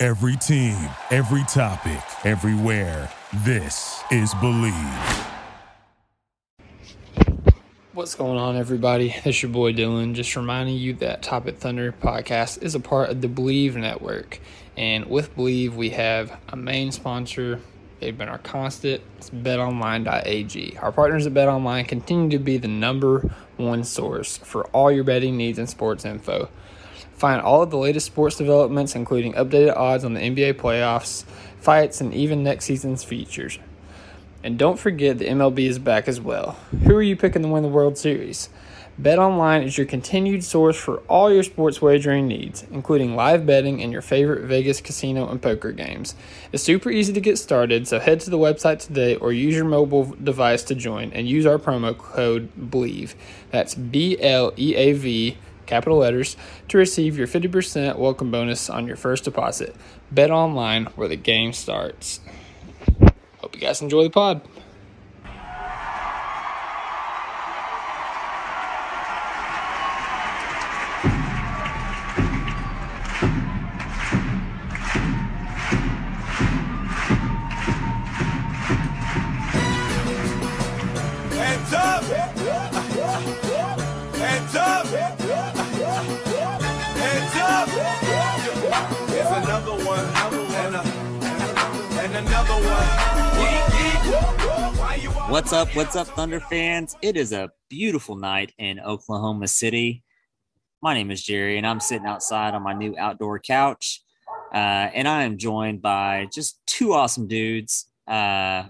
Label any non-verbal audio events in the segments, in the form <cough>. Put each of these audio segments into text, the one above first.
Every team, every topic, everywhere. This is Bleav. What's going on, everybody? It's your boy Dylan. Just reminding you that Top It Thunder podcast is a part of the Bleav Network. And with Bleav, we have a main sponsor. They've been our constant. It's betonline.ag. Our partners at BetOnline continue to be the number one source for all your betting needs and sports info. Find all of the latest sports developments, including updated odds on the NBA playoffs, fights, and even next season's features. And don't forget the MLB is back as well. Who are you picking to win the World Series? BetOnline is your continued source for all your sports wagering needs, including live betting and your favorite Vegas casino and poker games. It's super easy to get started, so head to the website today or use your mobile device to join and use our promo code BLEAV. That's B L E A V capital letters, to receive your 50% welcome bonus on your first deposit. Bet online where the game starts. Hope you guys enjoy the pod. Another one. What's up? What's up, Thunder fans? It is a beautiful night in Oklahoma City. My name is Jerry, and I'm sitting outside on my new outdoor couch. Uh, and I am joined by just two awesome dudes. Uh,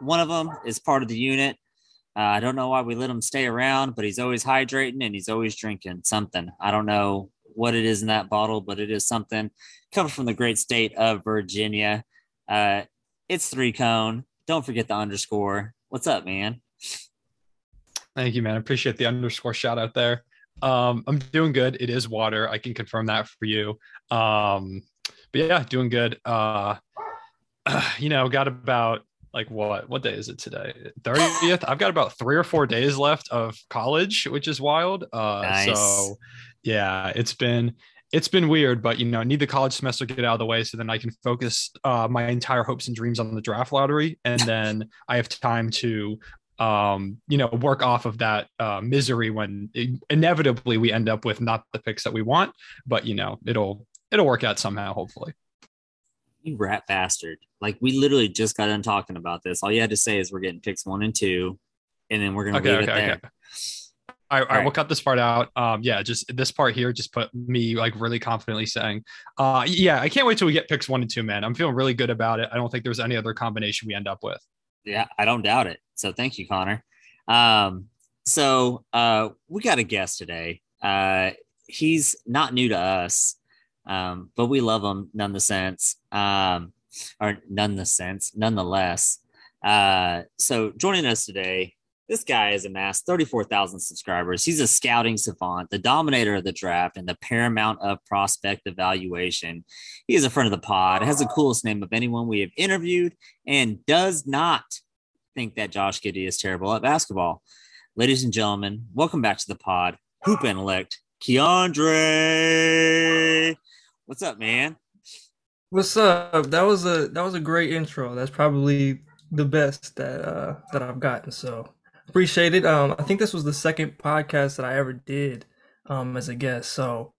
one of them is part of the unit. Uh, I don't know why we let him stay around, but he's always hydrating and he's always drinking something. I don't know what it is in that bottle, but it is something coming from the great state of Virginia. Uh, it's three cone. Don't forget the underscore. What's up, man? Thank you, man. I appreciate the underscore shout out there. Um, I'm doing good. It is water. I can confirm that for you. Um, but yeah, doing good. Uh, <sighs> you know, got about like what? What day is it today? 30th. I've got about three or four days left of college, which is wild. Uh, Nice. so yeah, it's been it's been weird, but you know, I need the college semester to get out of the way so then I can focus uh, my entire hopes and dreams on the draft lottery, and then I have time to um, you know, work off of that uh, misery when inevitably we end up with not the picks that we want, but you know, it'll it'll work out somehow, hopefully. You rat bastard. Like we literally just got done talking about this. All you had to say is we're getting picks one and two, and then we're gonna Okay, leave okay, it there. okay. I, I right. will cut this part out. Um, yeah, just this part here, just put me like really confidently saying, uh, yeah, I can't wait till we get picks one and two, man. I'm feeling really good about it. I don't think there's any other combination we end up with. Yeah, I don't doubt it. So thank you, Connor. Um, so uh, we got a guest today. Uh, he's not new to us, um, but we love him none the sense, um, or none the sense, nonetheless. Uh, so joining us today, this guy has amassed 34,000 subscribers. He's a scouting savant, the dominator of the draft, and the paramount of prospect evaluation. He is a friend of the pod, has the coolest name of anyone we have interviewed, and does not think that Josh Giddey is terrible at basketball. Ladies and gentlemen, welcome back to the pod. Hoop intellect, Keandre. What's up, man? What's up? That was a that was a great intro. That's probably the best that uh that I've gotten. So appreciate it. Um, I think this was the second podcast that I ever did um as a guest. So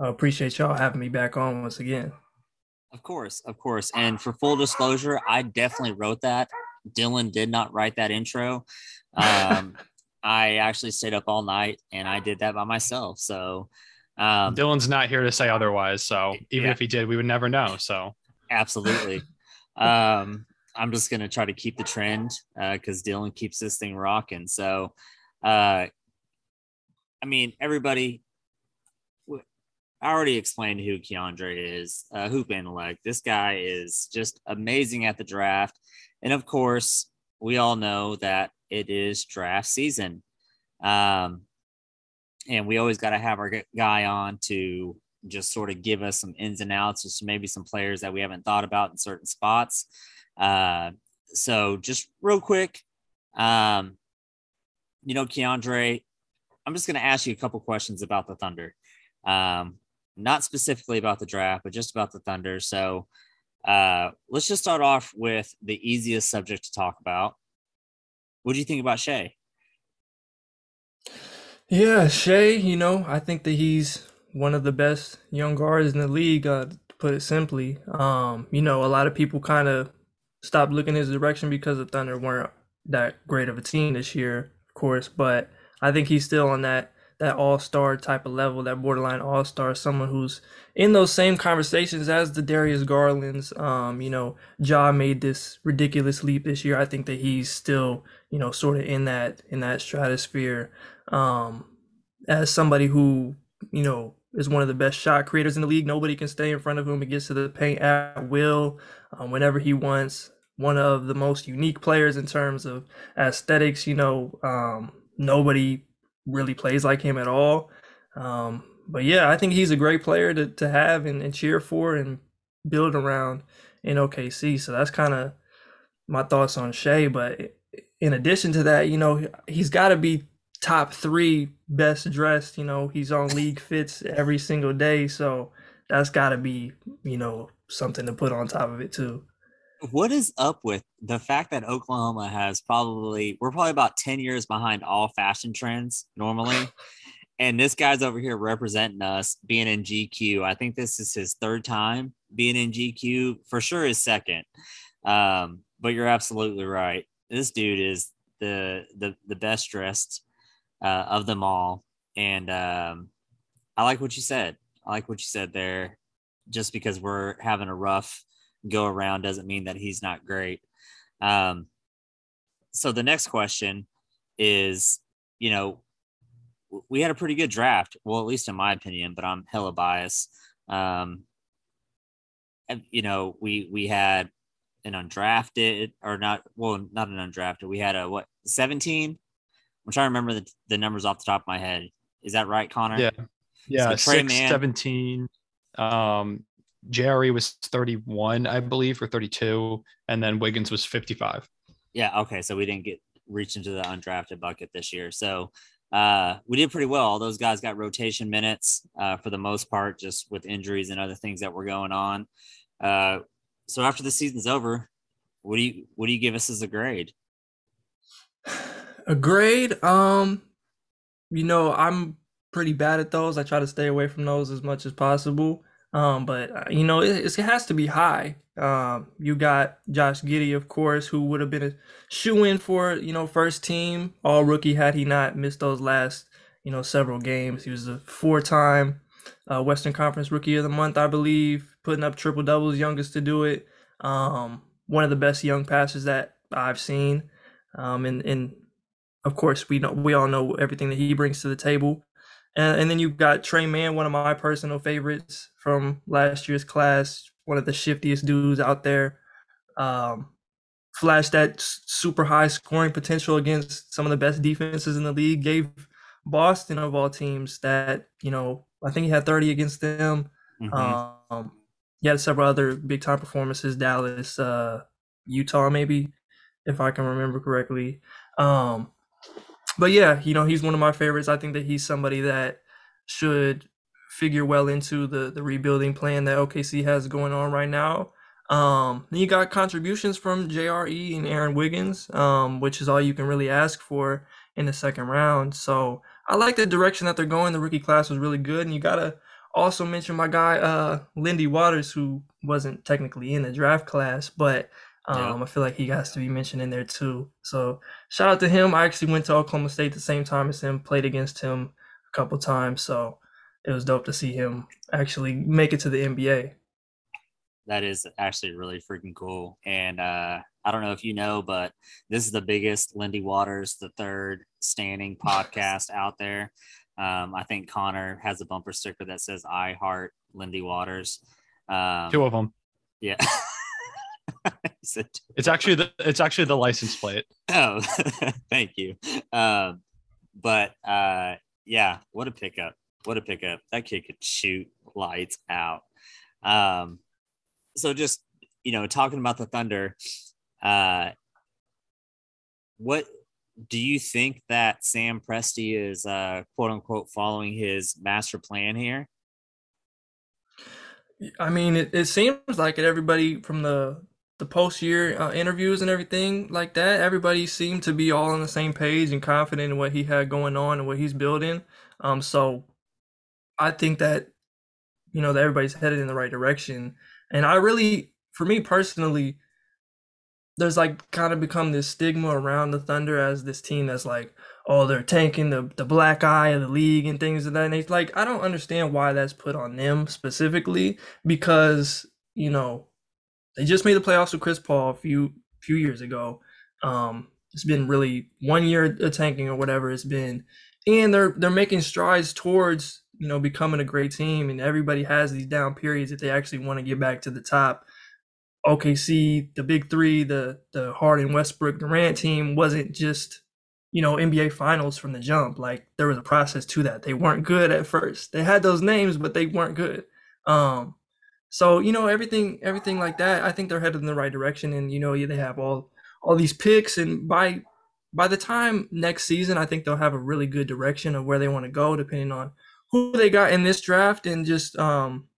uh, appreciate y'all having me back on once again. Of course, of course. And for full disclosure, I definitely wrote that. Dylan did not write that intro. Um, <laughs> I actually stayed up all night and I did that by myself. So, um, Dylan's not here to say otherwise. So even Yeah. if he did, we would never know. So absolutely. <laughs> um, I'm just gonna try to keep the trend because Dylan keeps this thing rocking. So, uh, I mean, everybody. I already explained who Keandre is, uh, hoop intellect. This guy is just amazing at the draft. And of course, we all know that it is draft season. Um, and we always got to have our guy on to just sort of give us some ins and outs, just maybe some players that we haven't thought about in certain spots. Uh, so just real quick, um, you know, Keandre, I'm just going to ask you a couple questions about the Thunder. Um, not specifically about the draft, but just about the Thunder. So uh, let's just start off with the easiest subject to talk about. What do you think about Shai? Yeah, Shai, you know, I think that he's one of the best young guards in the league, uh, to put it simply. Um, you know, a lot of people kind of stopped looking his direction because the Thunder weren't that great of a team this year, of course, but I think he's still on that that all-star type of level, that borderline all-star, someone who's in those same conversations as the Darius Garlands. Um, you know, Ja made this ridiculous leap this year. I think that he's still, you know, sort of in that in that stratosphere. Um, as somebody who, you know, is one of the best shot creators in the league. Nobody can stay in front of him. He gets to the paint at will, um, whenever he wants. One of the most unique players in terms of aesthetics. You know, um, nobody really plays like him at all. Um, but yeah, I think he's a great player to, to have and, and cheer for and build around in OKC. So that's kind of my thoughts on Shai. But in addition to that, you know, he's got to be top three best dressed. You know, he's on league fits every single day. So that's got to be, you know, something to put on top of it too what is up with the fact that Oklahoma has probably we're probably about 10 years behind all fashion trends normally. <laughs> and this guy's over here representing us being in GQ. I think this is his third time being in GQ, for sure his second. Um, but you're absolutely right. This dude is the the the best dressed uh, of them all. And um, I like what you said. I like what you said there. Just because we're having a rough go around doesn't mean that he's not great. Um, so the next question is, you know, we had a pretty good draft. Well, at least in my opinion, but I'm hella biased. Um, you know, we we had an undrafted or not. Well, not an undrafted. We had a what 17. I'm trying to remember the, the numbers off the top of my head. Is that right, Connor? Yeah. Yeah. So six, Man, 17. Um, Jerry was 31, I believe, or 32, and then Wiggins was 55. Yeah. Okay. So we didn't get reach into the undrafted bucket this year. So uh, we did pretty well. All those guys got rotation minutes uh, for the most part, just with injuries and other things that were going on. Uh, so after the season's over, what do you what do you give us as a grade? <sighs> <laughs> A grade, um, you know, I'm pretty bad at those. I try to stay away from those as much as possible. Um, but uh, you know, it, it, has to be high. Um, you got Josh Giddey, of course, who would have been a shoe in for you know first team all rookie had he not missed those last you know several games. He was a four time uh, Western Conference Rookie of the Month, I believe, putting up triple doubles, youngest to do it. Um, one of the best young passers that I've seen. Um, and and of course we know we all know everything that he brings to the table. And, and then you've got Tre Mann, one of my personal favorites from last year's class, one of the shiftiest dudes out there. Um, flashed that super high scoring potential against some of the best defenses in the league. Gave Boston of all teams that you know I think he had 30 against them. Mm-hmm. Um, he had several other big time performances. Dallas, uh, Utah, maybe if I can remember correctly. Um, but yeah, you know, he's one of my favorites. I think that he's somebody that should figure well into the the rebuilding plan that OKC has going on right now. Um, then you got contributions from JRE and Aaron Wiggins, um, which is all you can really ask for in the second round. So I like the direction that they're going. The rookie class was really good, and you gotta also mention my guy uh Lindy Waters, who wasn't technically in the draft class, but um, yeah. I feel like he has to be mentioned in there too. So shout out to him. I actually went to Oklahoma State the same time as him, played against him a couple times. So it was dope to see him actually make it to the NBA. That is actually really freaking cool. And uh, I don't know if you know, but this is the biggest Lindy Waters the third standing <laughs> podcast out there. Um, I think Connor has a bumper sticker that says "I heart Lindy Waters." Um, Two of them. Yeah. <laughs> it's actually the it's actually the license plate. <laughs> Oh, <laughs> thank you. Um, but uh, yeah, what a pickup! What a pickup! That kid could shoot lights out. Um, so just you know, talking about the Thunder, uh, what do you think that Sam Presti is uh, quote unquote following his master plan here? I mean, it, it seems like it. Everybody from the the post year uh, interviews and everything like that, everybody seemed to be all on the same page and confident in what he had going on and what he's building. Um, so I think that you know that everybody's headed in the right direction. And I really, for me personally, there's like kind of become this stigma around the Thunder as this team that's like, oh, they're tanking the the black eye of the league and things of that nature. Like, I don't understand why that's put on them specifically because you know they just made the playoffs with Chris Paul a few few years ago. Um, it's been really one year of tanking or whatever it's been, and they're they're making strides towards you know becoming a great team. And everybody has these down periods if they actually want to get back to the top. OKC, the big three, the the Harden, Westbrook, Durant team wasn't just you know NBA Finals from the jump. Like there was a process to that. They weren't good at first. They had those names, but they weren't good. Um, so you know everything, everything like that. I think they're headed in the right direction, and you know they have all all these picks, and by by the time next season, I think they'll have a really good direction of where they want to go, depending on who they got in this draft, and just um,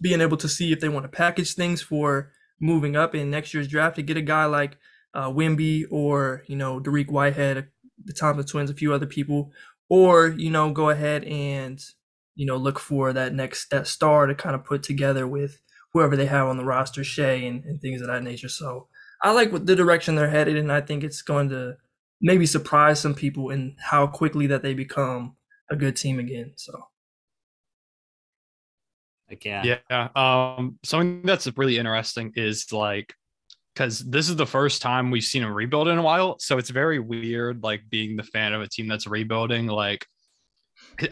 being able to see if they want to package things for moving up in next year's draft to get a guy like uh, Wemby or you know Dariq Whitehead, the Thompson twins, a few other people, or you know go ahead and you know look for that next that star to kind of put together with whoever they have on the roster, Shai and, and things of that nature. So I like what the direction they're headed, and I think it's going to maybe surprise some people in how quickly that they become a good team again. So. Like, yeah. Yeah. Um, something that's really interesting is like, because this is the first time we've seen a rebuild in a while. So it's very weird, like being the fan of a team that's rebuilding. Like,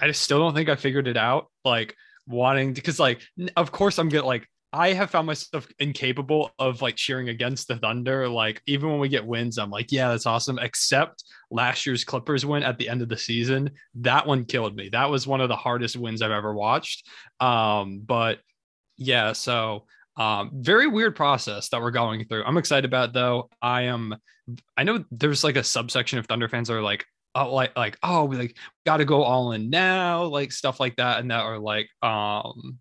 I just still don't think I figured it out. Like, wanting because, like, of course, I'm getting like, I have found myself incapable of like cheering against the Thunder. Like even when we get wins, I'm like, yeah, that's awesome. Except last year's Clippers win at the end of the season, that one killed me. That was one of the hardest wins I've ever watched. Um, but yeah, so um, very weird process that we're going through. I'm excited about though. I am. I know there's like a subsection of Thunder fans that are like, oh, like like oh, we like got to go all in now, like stuff like that, and that are like, um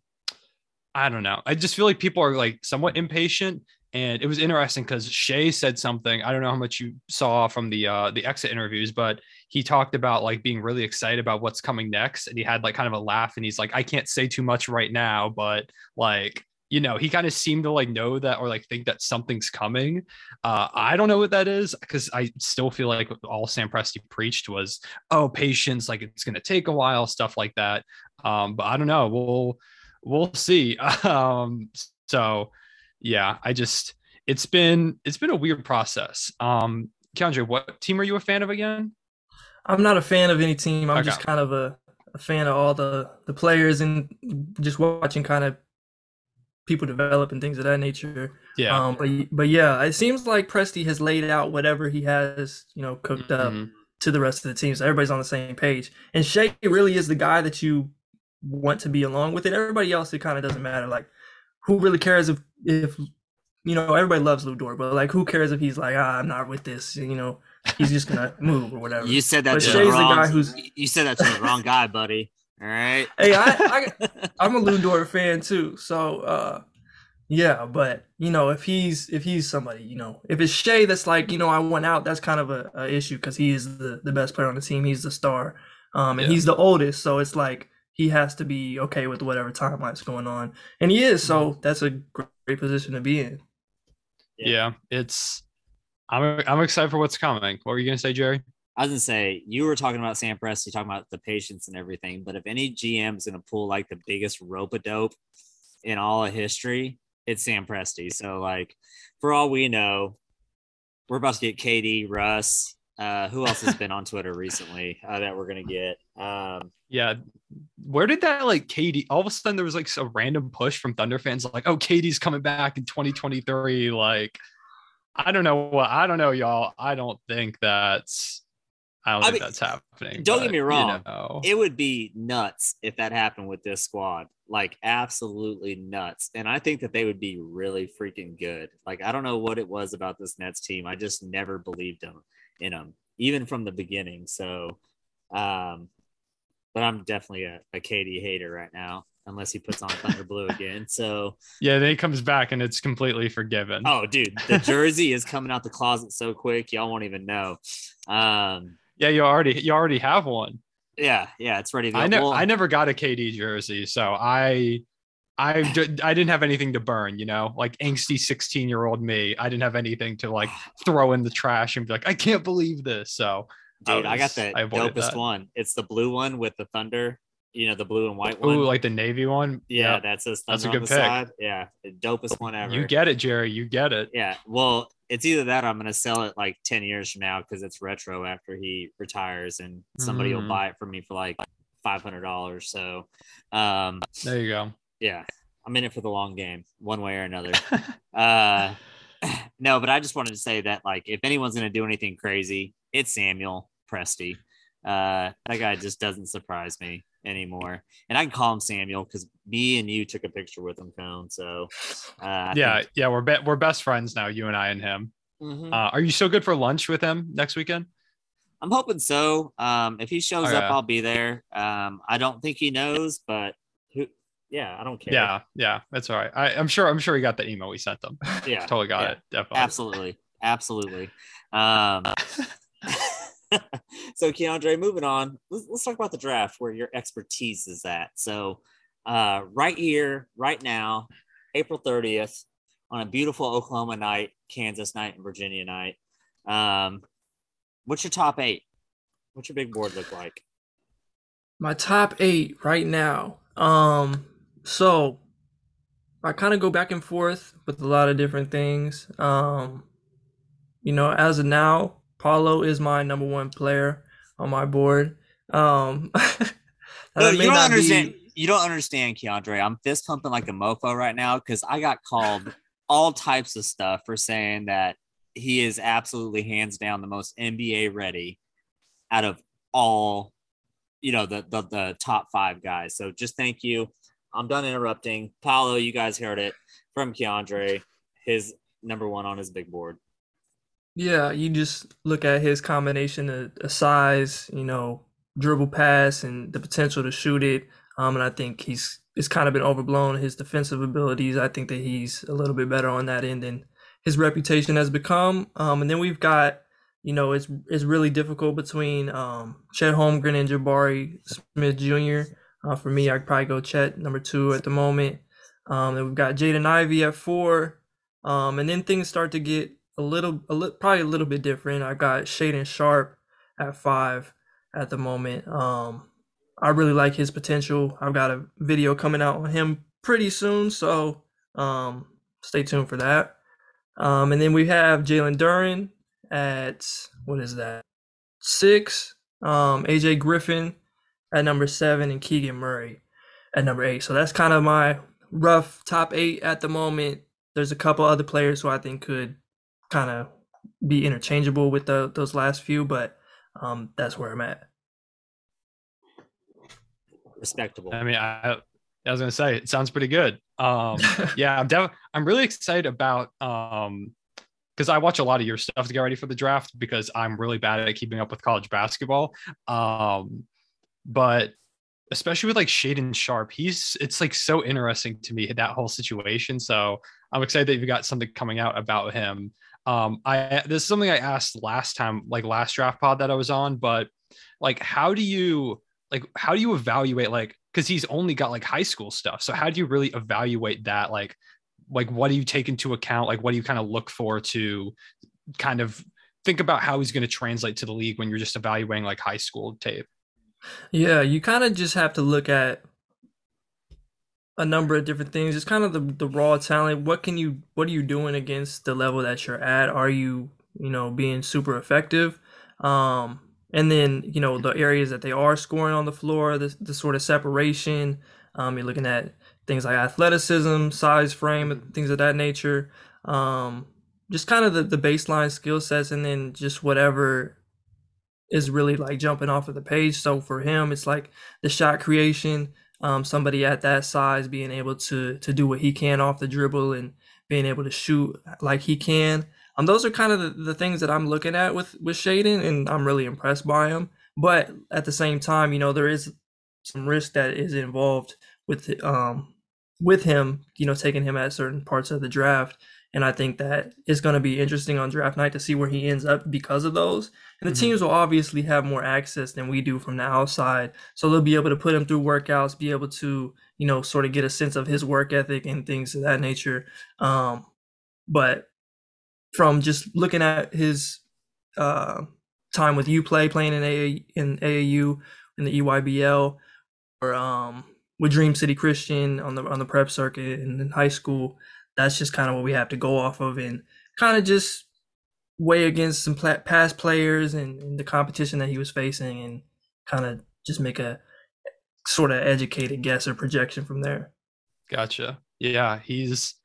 I don't know. I just feel like people are like somewhat impatient. And it was interesting because Shai said something. I don't know how much you saw from the uh, the exit interviews, but he talked about like being really excited about what's coming next, and he had like kind of a laugh, and he's like, "I can't say too much right now, but like you know, he kind of seemed to like know that or like think that something's coming. Uh, I don't know what that is because I still feel like all Sam Presti preached was, oh, patience, like it's going to take a while, stuff like that. Um, but I don't know. We'll we'll see. <laughs> Um, so yeah, I just it's been it's been a weird process. Um, Keandre, what team are you a fan of again? I'm not a fan of any team. I'm okay. just kind of a, a fan of all the the players and just watching kind of people develop and things of that nature. Yeah. Um, but but yeah, it seems like Presti has laid out whatever he has, you know, cooked mm-hmm. up to the rest of the team, so everybody's on the same page. And Shai really is the guy that you want to be along with it. Everybody else, it kind of doesn't matter. Like, who really cares if if you know everybody loves Lu Dort, but like, who cares if he's like, ah, I'm not with this. You know, he's just gonna move or whatever. You said that but to Shai's the wrong. The guy who's, you said that to the wrong guy, buddy. All right. hey, I, I <laughs> I'm a Lu Dort fan too, so uh, yeah. But you know, if he's if he's somebody, you know, if it's Shai that's like, you know, I went out, that's kind of a, a issue because he is the the best player on the team. He's the star, um, and yeah. he's the oldest, so it's like he has to be okay with whatever timeline's going on, and he is. So mm-hmm. that's a great position to be in. Yeah, yeah it's. I'm I'm excited for what's coming. What were you gonna say, Jerry? I was gonna say you were talking about Sam Presti, talking about the patience and everything. But if any GM is gonna pull like the biggest rope a dope in all of history, it's Sam Presti. So like, for all we know, we're about to get KD, Russ, Uh, who else has <laughs> been on Twitter recently uh, that we're gonna get? Um, Yeah. Where did that like KD all of a sudden there was like a random push from Thunder fans like, oh, KD's coming back in 2023. Like, I don't know what I don't know, y'all. I don't think that's I don't I think mean, that's happening. don't get but, me you wrong. know. it would be nuts if that happened with this squad. Like absolutely nuts. And I think that they would be really freaking good. Like I don't know what it was about this Nets team. I just never believed them in them, even from the beginning. So, um, but I'm definitely a, a KD hater right now, unless he puts on Thunder Blue again. So, yeah, then he comes back and it's completely forgiven. oh, dude, the jersey is coming out the closet so quick, y'all won't even know. Um, Yeah, you already you already have one. yeah, yeah, it's ready to go. I never Well, I never got a KD jersey, so I I d- I didn't have anything to burn, you know, like angsty 16 year old me. I didn't have anything to like <sighs> throw in the trash and be like, I can't believe this. So Dude, I, got was- the I dopest that. one. It's the blue one with the thunder, you know, the blue and white one. Ooh, like the navy one. yeah, Yep. that says That's a thunder on good pick. side. Yeah, the dopest one ever. you get it, Jerry. You get it. yeah. Well, it's either that or I'm gonna sell it like 10 years from now because it's retro after he retires and somebody will Mm. buy it from me for like five hundred dollars. So um There you go. yeah, I'm in it for the long game, one way or another. <laughs> uh <clears throat> no, but I just wanted to say that like if anyone's gonna do anything crazy, it's Samuel Presti. Uh that guy just doesn't surprise me anymore. And I can call him Samuel because me and you took a picture with him, Cone. So uh yeah, think- yeah, we're be- we're best friends now, you and I and him. Mhm. Uh, are you still good for lunch with him next weekend? I'm hoping so. Um if he shows Oh, up. I'll be there. Um I don't think he knows, but who yeah, I don't care. Yeah, yeah, that's all right. I, I'm sure. I'm sure he got the email we sent them. <laughs> Yeah. Totally got yeah. it. Definitely. Absolutely. Absolutely. Um, <laughs> <laughs> so, Keandre, moving on, let's, let's talk about the draft where your expertise is at. So, uh, right here, right now, April 30th, on a beautiful Oklahoma night, Kansas night, and Virginia night. Um, what's your top eight? What's your big board look like? My top eight right now. Um, so I kind of go back and forth with a lot of different things. Um, you know, as of now, Paolo is my number one player on my board. Um, <laughs> No, you don't not be- understand. You don't understand, Keandre. I'm fist pumping like a mofo right now because I got called all types of stuff for saying that he is absolutely hands down the most NBA ready out of all, you know, the the, the top five guys. So just thank you. I'm done interrupting. Paolo, you guys heard it from Keandre. His number one on his big board. Yeah, you just look at his combination of, of size, you know, dribble pass and the potential to shoot it. Um, and I think he's it's kind of been overblown his defensive abilities. I think that he's a little bit better on that end than his reputation has become. Um, and then we've got, you know, it's it's really difficult between um Chet Holmgren and Jabari Smith Jr. Uh, for me, I'd probably go Chet number two at the moment. Um, and we've got Jaden Ivey at four. Um, and then things start to get a little, a li- probably a little bit different. I've got Shaedon Sharpe at five at the moment. Um, I really like his potential. I've got a video coming out on him pretty soon, so um, stay tuned for that. Um, and then we have Jalen Duren at what is that? Six. Um, AJ Griffin at number seven, and Keegan Murray at number eight. So that's kind of my rough top eight at the moment. There's a couple other players who I think could kind of be interchangeable with the, those last few, but um, that's where I'm at. Respectable. I mean, I, I was gonna say it sounds pretty good. Um, <laughs> yeah, I'm def- I'm really excited about um because I watch a lot of your stuff to get ready for the draft because I'm really bad at keeping up with college basketball. Um, but especially with like Shaedon Sharpe, he's it's like so interesting to me that whole situation. So I'm excited that you've got something coming out about him. Um, I this is something I asked last time, like last draft pod that I was on, but like how do you like how do you evaluate like because he's only got like high school stuff. So how do you really evaluate that? Like like what do you take into account? Like what do you kind of look for to kind of think about how he's going to translate to the league when you're just evaluating like high school tape? Yeah, you kind of just have to look at a number of different things. It's kind of the the raw talent. What can you what are you doing against the level that you're at? Are you, you know, being super effective? Um, and then you know the areas that they are scoring on the floor, the, the sort of separation. Um, you're looking at things like athleticism, size, frame, things of that nature. Um, just kind of the, the baseline skill sets, and then just whatever is really like jumping off of the page. So for him, it's like the shot creation. Um, somebody at that size being able to to do what he can off the dribble and being able to shoot like he can. Um, those are kind of the, the things that I'm looking at with with Shaedon, and I'm really impressed by him. But at the same time, you know, there is some risk that is involved with um with him, you know, taking him at certain parts of the draft. And I think that it's going to be interesting on draft night to see where he ends up because of those. And the mm-hmm. teams will obviously have more access than we do from the outside. So they'll be able to put him through workouts, be able to, you know, sort of get a sense of his work ethic and things of that nature. Um, but from just looking at his uh, time with UPlay playing in, AA, in AAU, in the EYBL, or um, with Dream City Christian on the on the prep circuit and in high school, that's just kind of what we have to go off of and kind of just weigh against some past players and, and, the competition that he was facing and kind of just make a sort of educated guess or projection from there. Gotcha. Yeah, he's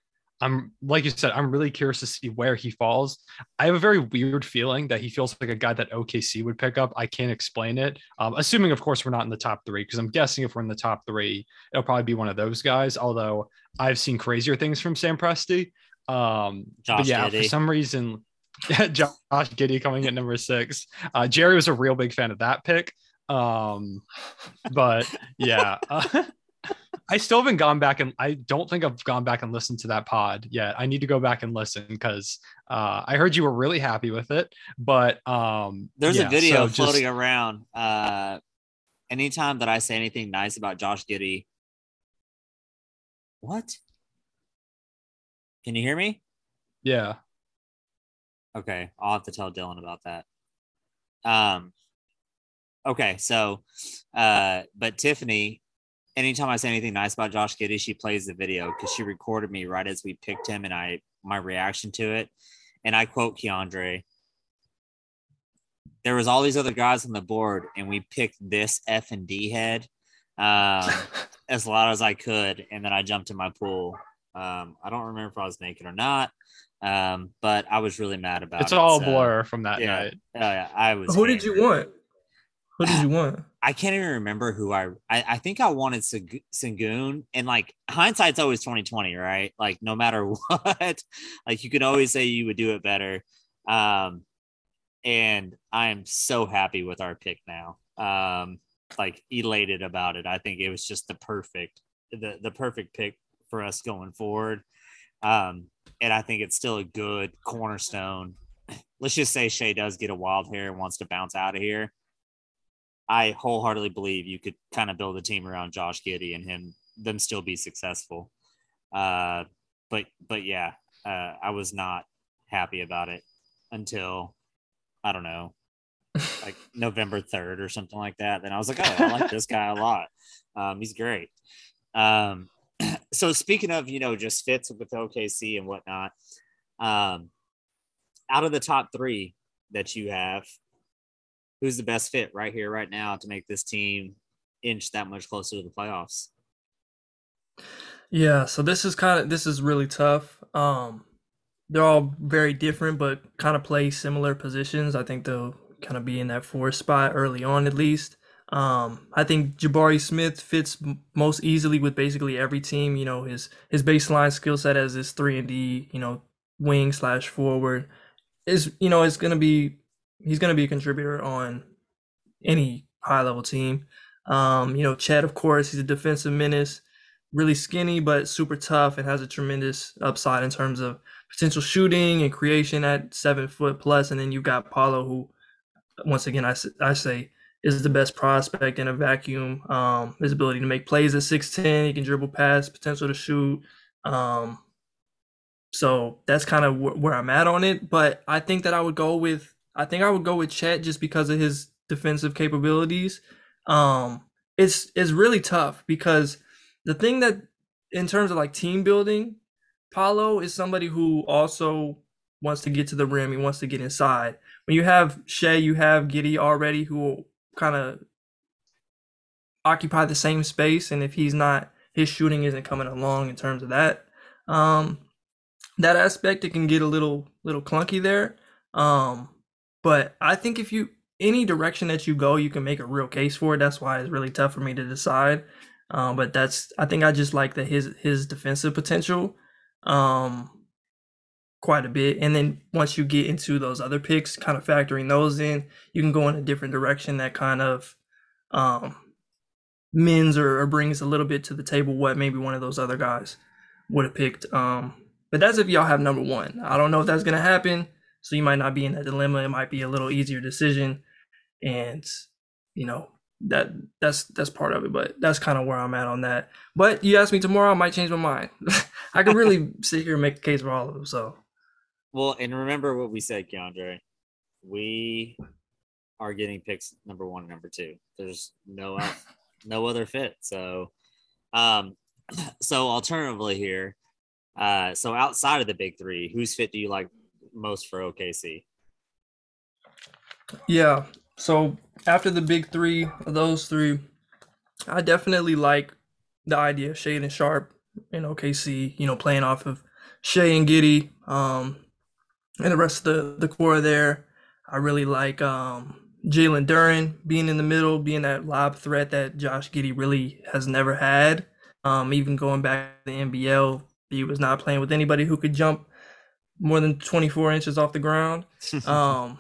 I'm like you said, I'm really curious to see where he falls. I have a very weird feeling that he feels like a guy that OKC would pick up. I can't explain it. Um, assuming, of course, we're not in the top three, because I'm guessing if we're in the top three, it'll probably be one of those guys. Although I've seen crazier things from Sam Presti. Um, but yeah, Giddey. for some reason, <laughs> Josh Giddey coming at number six. Uh, Jerry was a real big fan of that pick. Um, but yeah. <laughs> Uh, I still haven't gone back and I don't think I've gone back and listened to that pod yet. I need to go back and listen because uh, I heard you were really happy with it. But um, there's yeah, a video so floating just... around. Uh, anytime that I say anything nice about Josh Giddey, what? Can you hear me? Yeah. Okay, I'll have to tell Dylan about that. Um. Okay, so, uh, but Tiffany anytime I say anything nice about Josh Giddey, she plays the video because she recorded me right as we picked him and I my reaction to it. And I quote Keandre. There was all these other guys on the board, and we picked this F and D head um, <laughs> as loud as I could, and then I jumped in my pool. Um, I don't remember if I was naked or not, um, but I was really mad about it's it. It's all so, blur from that yeah, night. Oh yeah, I was. Who did you want? Who did you want? <sighs> I can't even remember who I, I, I think I wanted Sengun and like hindsight's always 2020, right? Like no matter <laughs> what, like you can always say you would do it better. Um, and I am so happy with our pick now. Um, like elated about it. I think it was just the perfect, the, the perfect pick for us going forward. Um, and I think it's still a good cornerstone. <clears throat> Let's just say Shai does get a wild hair and wants to bounce out of here I wholeheartedly believe you could kind of build a team around Josh Giddey and him, them still be successful. Uh, but but yeah, uh, I was not happy about it until I don't know, like <laughs> November third or something like that. Then I was like, oh, I like this guy a lot. Um, he's great. Um, <clears throat> so speaking of you know just fits with OKC and whatnot, um, out of the top three that you have, who's the best fit right here, right now to make this team inch that much closer to the playoffs? Yeah, so this is kind of this is really tough. Um, they're all very different, but kind of play similar positions. I think they'll kind of be in that four spot early on, at least. Um, I think Jabari Smith fits most easily with basically every team. You know, his his baseline skill set as his three and D, you know, wing slash forward is you know it's to be he's going to be a contributor on any high level team. Um, you know, Chet, of course, he's a defensive menace, really skinny but super tough and has a tremendous upside in terms of potential shooting and creation at seven foot plus. And then you've got Paolo, who, once again, I, I say is the best prospect in a vacuum. Um, his ability to make plays at 6'10, he can dribble pass, potential to shoot. Um, so that's kind of wh- where I'm at on it. But I think that I would go with I think I would go with Chet just because of his defensive capabilities. Um, it's it's really tough because the thing that in terms of like team building, Paolo is somebody who also wants to get to the rim. He wants to get inside. When you have Shai, you have Giddey already, who kind of occupy the same space. And if he's not, his shooting isn't coming along in terms of that, um, that aspect, it can get a little little clunky there. Um, but I think if you any direction that you go, you can make a real case for it. That's why it's really tough for me to decide. Um, but that's I think I just like the his his defensive potential um quite a bit. And then once you get into those other picks, kind of factoring those in, you can go in a different direction that kind of um mends or, or brings a little bit to the table what maybe one of those other guys would have picked. Um but that's if y'all have number one. I don't know if that's gonna happen. So you might not be in that dilemma. It might be a little easier decision. And you know, that that's that's part of it, but that's kind of where I'm at on that. But you ask me tomorrow, I might change my mind. <laughs> I could really <laughs> sit here and make a case for all of them. So, well, and remember what we said, Keandre. We are getting picks number one and number two. There's no no other fit. So, um, <clears throat> so alternatively here, uh, so outside of the big three, whose fit do you like most for OKC? Yeah. So after the big three of those three, I definitely like the idea of Shaedon Sharpe in OKC, you know, playing off of Shai and Giddey, um, and the rest of the, the core there. I really like um, Jalen Duren being in the middle, being that lob threat that Josh Giddey really has never had. Um, even going back to the NBL, he was not playing with anybody who could jump more than 24 inches off the ground. <laughs> Um,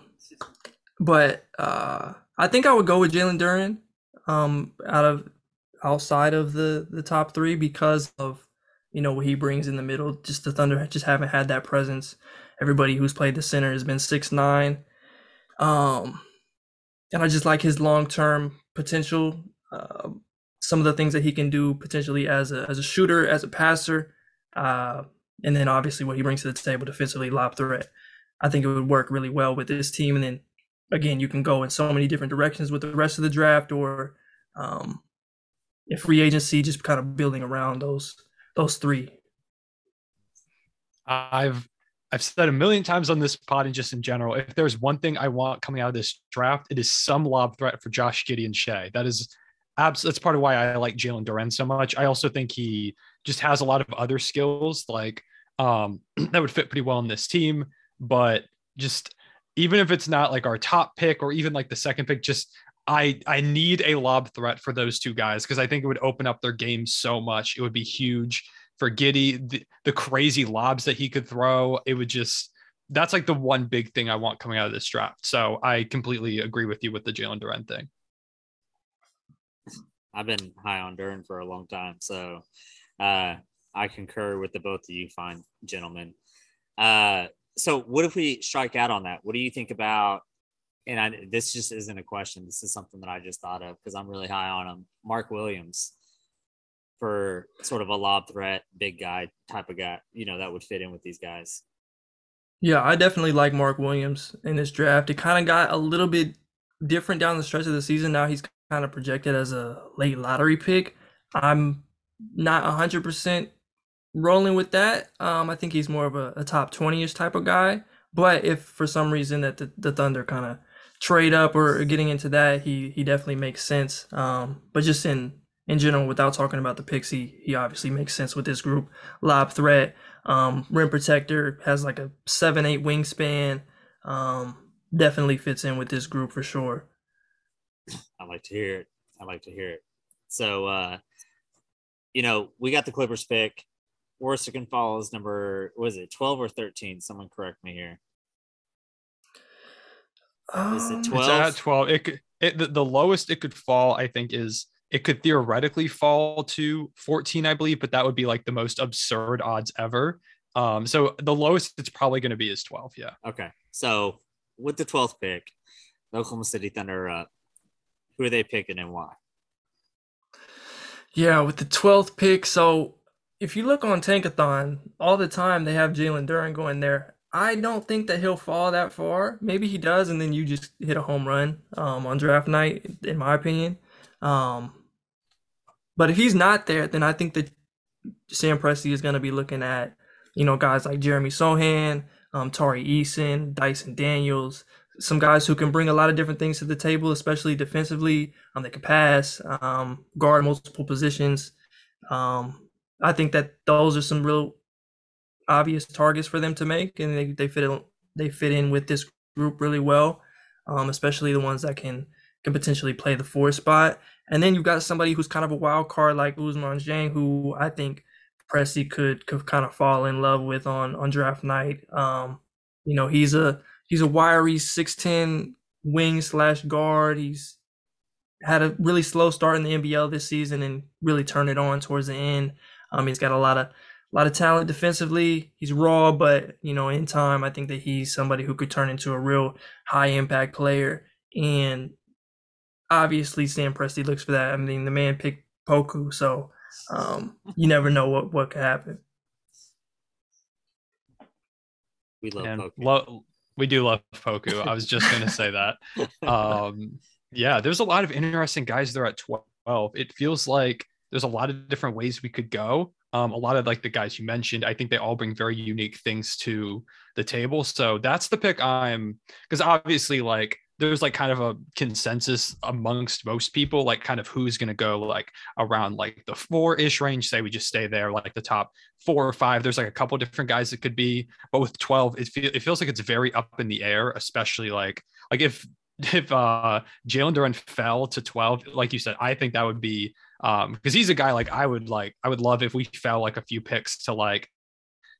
but uh, I think I would go with Jalen Duren um, out of outside of the the top three because of you know what he brings in the middle. Just the Thunder just haven't had that presence. Everybody who's played the center has been six nine, um, and I just like his long term potential. Uh, some of the things that he can do potentially as a as a shooter, as a passer, uh, and then obviously what he brings to the table defensively, lob threat. I think it would work really well with this team, and then again, you can go in so many different directions with the rest of the draft or um, if free agency, just kind of building around those those three. I've I've said a million times on this pod and just in general, if there's one thing I want coming out of this draft, it is some lob threat for Josh Giddey and Shai. That is abs- that's part of why I like Jalen Duren so much. I also think he just has a lot of other skills like um, <clears throat> that would fit pretty well in this team, but just even if it's not like our top pick or even like the second pick, just I I need a lob threat for those two guys because I think it would open up their game so much. It would be huge for Giddey, The, the crazy lobs that he could throw, it would just that's like the one big thing I want coming out of this draft. So I completely agree with you with the Jalen Duren thing. I've been high on Duren for a long time, so uh, I concur with the both of you, fine gentlemen. Uh, so what if we strike out on that? What do you think about? And I, this just isn't a question. This is something that I just thought of because I'm really high on him. Mark Williams for sort of a lob threat, big guy type of guy. You know that would fit in with these guys. Yeah, I definitely like Mark Williams in this draft. It kind of got a little bit different down the stretch of the season. Now he's kind of projected as a late lottery pick. I'm not 100% rolling with that. Um, I think he's more of a, a top 20 ish type of guy. But if for some reason that the, the Thunder kind of trade up or getting into that, he he definitely makes sense. Um, but just in in general, without talking about the picks, he, he obviously makes sense with this group. Lob threat, um, rim protector, has like a seven eight wingspan. Um, definitely fits in with this group for sure. I like to hear it. I like to hear it. So, uh, you know, we got the Clippers pick. Worcester Falls number was it 12 or 13? Someone correct me here. Is it 12? It's at 12. It could it the, the lowest it could fall, I think, is it could theoretically fall to 14, I believe, but that would be like the most absurd odds ever. Um, so the lowest it's probably going to be is 12. Yeah. Okay. So with the 12th pick, the Oklahoma City Thunder up. Who are they picking and why? Yeah, with the 12th pick. So if you look on Tankathon, all the time they have Jalen Duren going there. I don't think that he'll fall that far. Maybe he does, and then you just hit a home run um, on draft night, in my opinion. Um, but if he's not there, then I think that Sam Presti is going to be looking at, you know, guys like Jeremy Sochan, um, Tari Eason, Dyson Daniels, some guys who can bring a lot of different things to the table, especially defensively. Um, they can pass, um, guard multiple positions. Um, I think that those are some real obvious targets for them to make, and they, they fit in they fit in with this group really well, um, especially the ones that can can potentially play the four spot. And then you've got somebody who's kind of a wild card like Ousmane Dieng, who I think Presti could could kind of fall in love with on on draft night. Um, you know, he's a he's a wiry six ten wing slash guard. He's had a really slow start in the NBL this season and really turned it on towards the end. Um, he's got a lot of a lot of talent defensively. He's raw, but you know, in time, I think that he's somebody who could turn into a real high impact player. And obviously, Sam Presti looks for that. I mean, the man picked Poku, so um, you never know what what could happen. We love And Poku. lo- we do love Poku. I was just going to say that. <laughs> Um, yeah, there's a lot of interesting guys there at 12. It feels like there's a lot of different ways we could go. Um, a lot of like the guys you mentioned, I think they all bring very unique things to the table. So that's the pick I'm because obviously, like, there's like kind of a consensus amongst most people, like kind of who's going to go like around like the four ish range. Say we just stay there, like the top four or five. There's like a couple different guys it could be, but with 12, it, feel, it feels like it's very up in the air, especially like like if <laughs> if uh Jalen Duren fell to 12, like you said, I think that would be um because he's a guy like I would like I would love if we fell like a few picks to like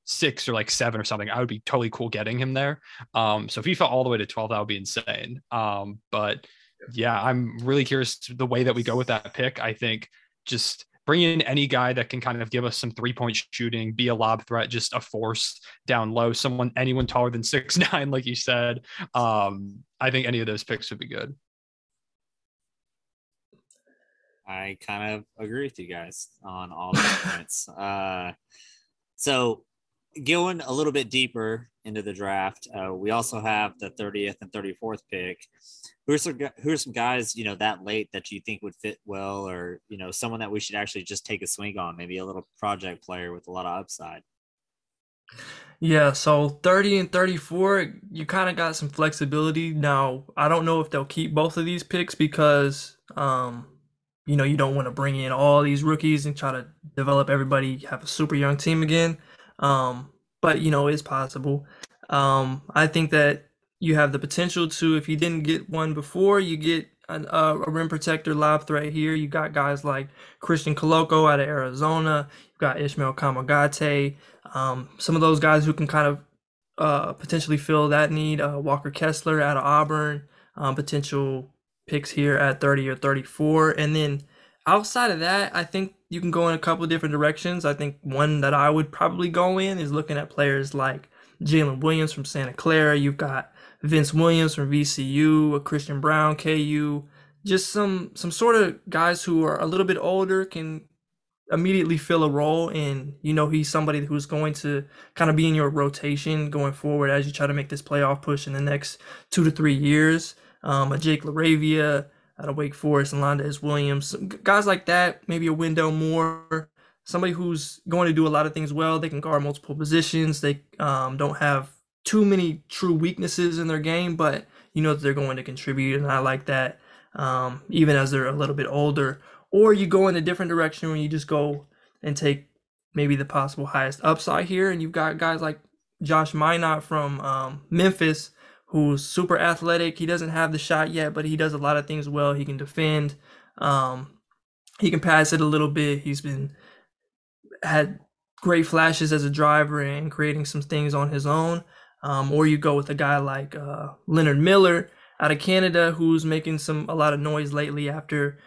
six or like seven or something. I would be totally cool getting him there. Um so if he fell all the way to 12, that would be insane. Um but yeah, I'm really curious the way that we go with that pick. I think just bring in any guy that can kind of give us some three point shooting, be a lob threat, just a force down low, someone, anyone taller than <laughs> six nine, like you said. Um, I think any of those picks would be good. I kind of agree with you guys on all the points. <laughs> Uh, so, going a little bit deeper into the draft, uh, we also have the 30th and 34th pick. Who are some who are some guys you know that late that you think would fit well, or you know someone that we should actually just take a swing on, maybe a little project player with a lot of upside. Yeah, so 30 and 34, you kind of got some flexibility. Now, I don't know if they'll keep both of these picks because, um, you know, you don't want to bring in all these rookies and try to develop everybody, have a super young team again. Um, but, you know, it's possible. Um, I think that you have the potential to, if you didn't get one before, you get an, uh, a rim protector lob threat here. You got guys like Christian Koloko out of Arizona. You've got Ismael Kamagate. Um, some of those guys who can kind of uh, potentially fill that need. Uh, Walker Kessler out of Auburn, um, potential picks here at 30 or 34. And then outside of that, I think you can go in a couple different directions. I think one that I would probably go in is looking at players like Jalen Williams from Santa Clara. You've got Vince Williams from VCU, a Christian Braun, KU. Just some some sort of guys who are a little bit older can immediately fill a role and you know he's somebody who's going to kind of be in your rotation going forward as you try to make this playoff push in the next two to three years um, a Jake LaRavia out of wake forest and Londes williams guys like that maybe a window more somebody who's going to do a lot of things well they can guard multiple positions they um, don't have too many true weaknesses in their game but you know that they're going to contribute and i like that um, even as they're a little bit older or you go in a different direction when you just go and take maybe the possible highest upside here. And you've got guys like Josh Minott from um, Memphis, who's super athletic. He doesn't have the shot yet, but he does a lot of things well. He can defend. Um, he can pass it a little bit. He's been had great flashes as a driver and creating some things on his own. Um, or you go with a guy like uh, Leonard Miller out of Canada, who's making some a lot of noise lately after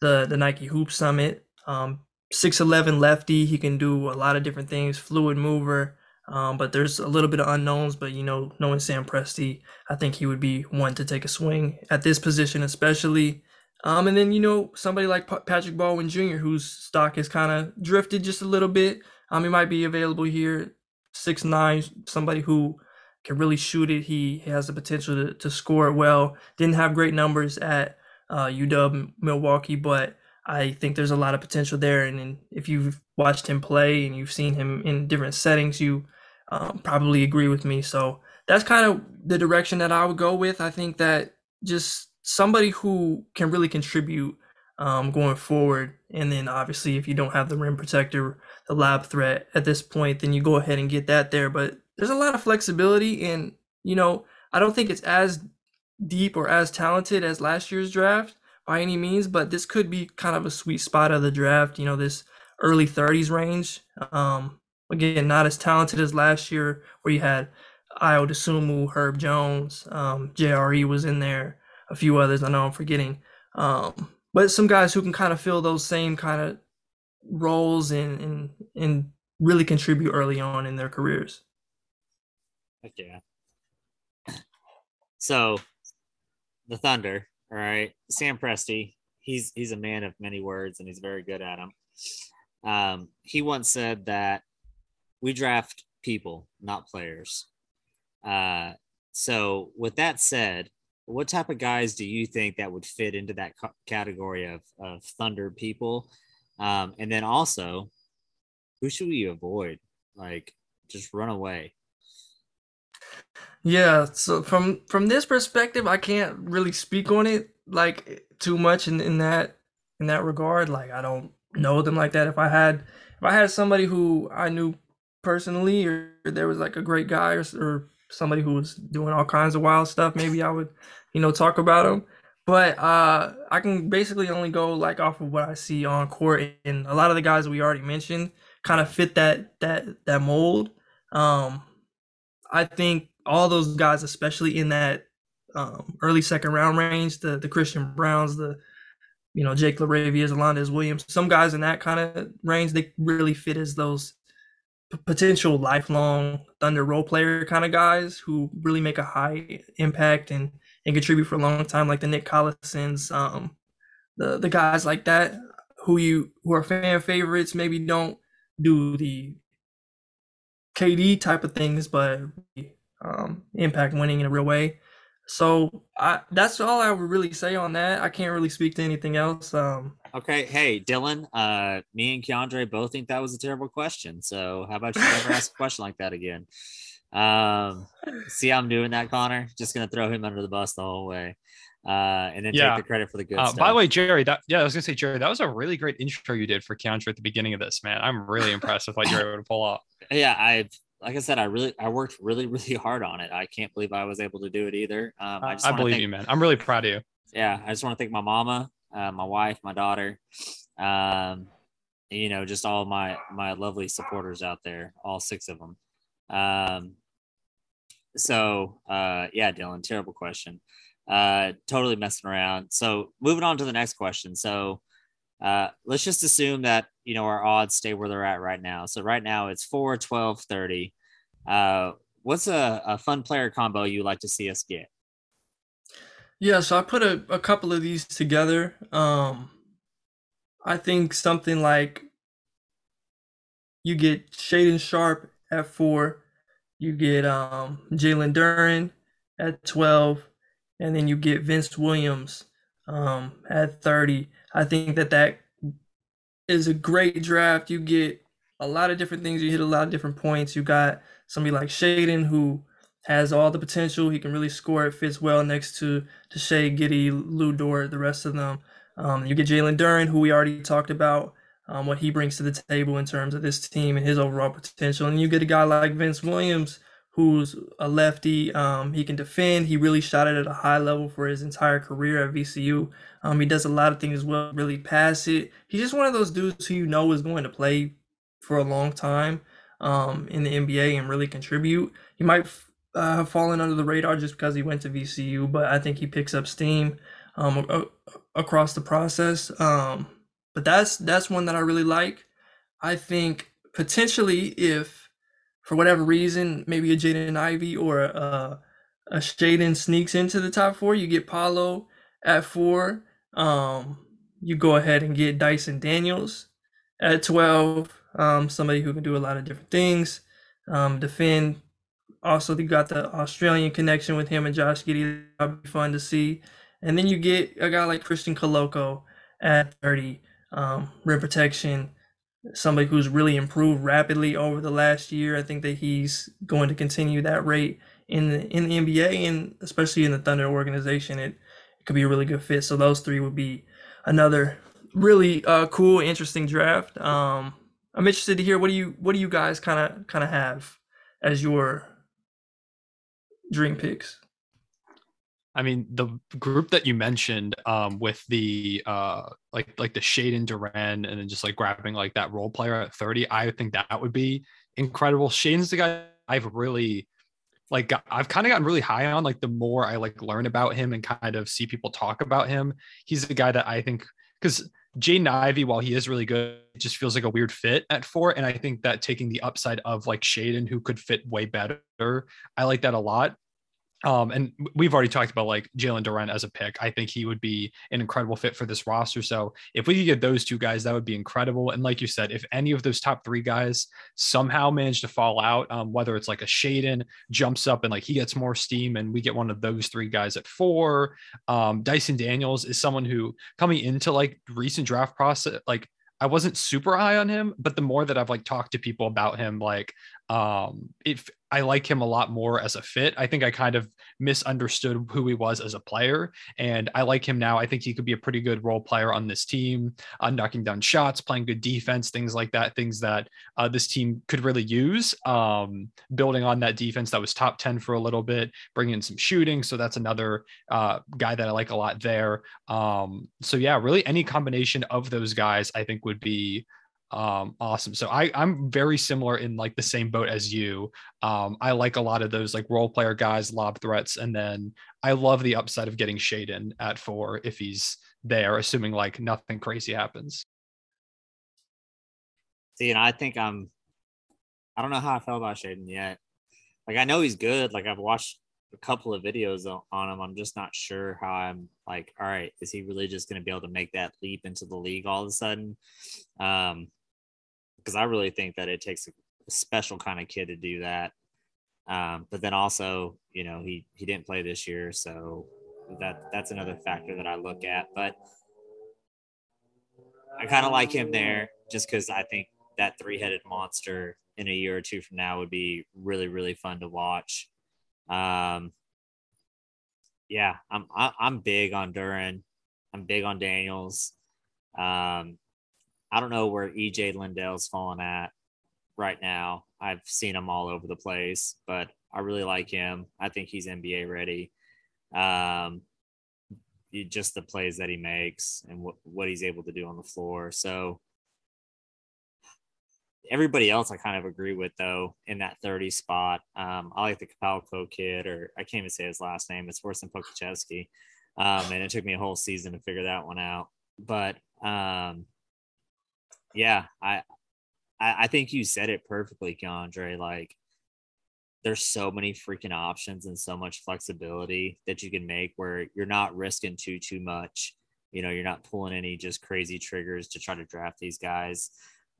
the the Nike Hoop Summit. Um, 6'11 lefty, he can do a lot of different things, fluid mover. Um, but there's a little bit of unknowns. But you know, knowing Sam Presti, I think he would be one to take a swing at this position, especially. Um, and then you know somebody like Pa- Patrick Baldwin Jr., whose stock has kind of drifted just a little bit. Um, he might be available here, six nine, somebody who can really shoot it. He, he has the potential to, to score it well. Didn't have great numbers at uh, UW Milwaukee, but I think there's a lot of potential there. And, and if you've watched him play and you've seen him in different settings, you um, probably agree with me. So that's kind of the direction that I would go with. I think that just somebody who can really contribute um, going forward. And then obviously, if you don't have the rim protector, the lob threat at this point, then you go ahead and get that there. But there's a lot of flexibility, and you know, I don't think it's as deep or as talented as last year's draft by any means, but this could be kind of a sweet spot of the draft. You know, this early 30s range. Um, again, not as talented as last year, where you had Ayo Dosunmu, Herb Jones, um, JRE was in there, a few others I know I'm forgetting. Um, but some guys who can kind of fill those same kind of roles and and and really contribute early on in their careers. Heck yeah. So the Thunder, all right. Sam Presti, he's he's a man of many words and he's very good at them. Um, he once said that we draft people, not players. Uh, so with that said, what type of guys do you think that would fit into that category of, of Thunder people? Um, and then also, who should we avoid? Like, just run away. Yeah, so from from this perspective, I can't really speak on it like too much in, in that in that regard. Like I don't know them like that. If I had if I had somebody who I knew personally, or there was like a great guy or, or somebody who was doing all kinds of wild stuff, maybe I would, you know, talk about them. But uh, I can basically only go like off of what I see on court, and a lot of the guys we already mentioned kind of fit that that that mold. Um, I think all those guys, especially in that um, early second round range, the the Christian Brauns, the you know Jake LaRavias, Alondes Williams, some guys in that kind of range, they really fit as those p- potential lifelong Thunder role player kind of guys who really make a high impact and and contribute for a long time, like the Nick Collisons, um, the the guys like that who you who are fan favorites, maybe don't do the KD type of things, but um, impact winning in a real way. So I, that's all I would really say on that. I can't really speak to anything else. Um, okay, hey Dylan, uh, me and Keandre both think that was a terrible question. So how about you never ask a question like that again? Um, see how I'm doing that, Connor? Just gonna throw him under the bus the whole way, uh, and then yeah. take the credit for the good uh, stuff. By the way, Jerry, that yeah, I was gonna say, Jerry, that was a really great intro you did for Keandre at the beginning of this, man. I'm really impressed with what you were able to pull off. <laughs> Yeah, I've like I said, I really I worked really really hard on it. I can't believe I was able to do it either. Um, I, just I believe thank, you, man. I'm really proud of you. Yeah, I just want to thank my mama, uh, my wife, my daughter, um, you know, just all my my lovely supporters out there, all six of them. Um, so uh, yeah, Dylan, terrible question. Uh, totally messing around. So moving on to the next question. So uh, let's just assume that you know our odds stay where they're at right now. So right now it's 4, 12, 30. Uh, what's a, a fun player combo you like to see us get? Yeah, so I put a, a couple of these together. Um, I think something like you get Shaedon Sharpe at four, you get um, Jalen Duren at 12, and then you get Vince Williams um, at 30. I think that that is a great draft. You get a lot of different things. You hit a lot of different points. You got somebody like Shaden who has all the potential. He can really score. It fits well next to Shai, Giddey, Lu Dort, the rest of them. Um, you get Jalen Duren, who we already talked about, um, what he brings to the table in terms of this team and his overall potential. And you get a guy like Vince Williams, who's a lefty. Um, he can defend. He really shot it at a high level for his entire career at VCU. Um, he does a lot of things well, really pass it. He's just one of those dudes who you know is going to play for a long time um, in the NBA and really contribute. He might uh, have fallen under the radar just because he went to VCU, but I think he picks up steam um, across the process. Um, but that's that's one that I really like. I think potentially if for whatever reason, maybe a Jaden Ivey or a, a Shaedon sneaks into the top four, you get Paolo at four. Um, you go ahead and get Dyson Daniels at 12. Um, somebody who can do a lot of different things. Um, defend. Also, you got the Australian connection with him and Josh Giddey. That'd be fun to see. And then you get a guy like Christian Koloko at 30. Um, rim protection, somebody who's really improved rapidly over the last year. I think that he's going to continue that rate in the in the NBA and especially in the Thunder organization. It, it could be a really good fit. So those three would be another really uh, cool, interesting draft. Um, I'm interested to hear what do you what do you guys kind of kind of have as your dream picks? I mean, the group that you mentioned um, with the uh, like like the Shaedon Duren and then just like grabbing like that role player at 30, I think that would be incredible. Shaedon's the guy I've really like I've kind of gotten really high on like the more I like learn about him and kind of see people talk about him. He's the guy that I think because Jaden Ivey, while he is really good, just feels like a weird fit at four. And I think that taking the upside of like Shaedon, who could fit way better, I like that a lot. Um, and we've already talked about like Jalen Duren as a pick. I think he would be an incredible fit for this roster. So if we could get those two guys, that would be incredible. And like you said, if any of those top three guys somehow manage to fall out, um, whether it's like a Shaedon jumps up and like he gets more steam and we get one of those three guys at four, um, Dyson Daniels is someone who coming into like recent draft process, like I wasn't super high on him, but the more that I've like talked to people about him, like um, if I like him a lot more as a fit. I think I kind of misunderstood who he was as a player, and I like him now. I think he could be a pretty good role player on this team, uh, knocking down shots, playing good defense, things like that. Things that uh, this team could really use. Um, building on that defense that was top ten for a little bit, bringing in some shooting. So that's another uh, guy that I like a lot there. Um, so yeah, really any combination of those guys, I think would be um awesome. So i i'm very similar in like the same boat as you. Um i like a lot of those like role player guys lob threats and then i love the upside of getting Shaedon at four if he's there assuming like nothing crazy happens. See and i think i'm i don't know how i felt about Shaedon yet. Like i know he's good. Like i've watched a couple of videos on him. I'm just not sure how i'm like all right is he really just going to be able to make that leap into the league all of a sudden? Um because I really think that it takes a, special kind of kid to do that. Um, but then also, you know, he he didn't play this year, so that that's another factor that I look at. But I kind of like him there just because I think that three-headed monster in a year or two from now would be really really fun to watch. Um, yeah, I'm I'm big on Duren. I'm big on Daniels. Um, I don't know where EJ Liddell's falling at right now. I've seen him all over the place, but I really like him. I think he's NBA ready. Um, just the plays that he makes and what, what he's able to do on the floor. So everybody else I kind of agree with though in that 30 spot. Um, I like the Kapalko kid, or I can't even say his last name. It's worse than Pokusevski. Um, and it took me a whole season to figure that one out. But um, yeah, I, I, think you said it perfectly, Keandre. Like, there's so many freaking options and so much flexibility that you can make where you're not risking too too much. You know, you're not pulling any just crazy triggers to try to draft these guys.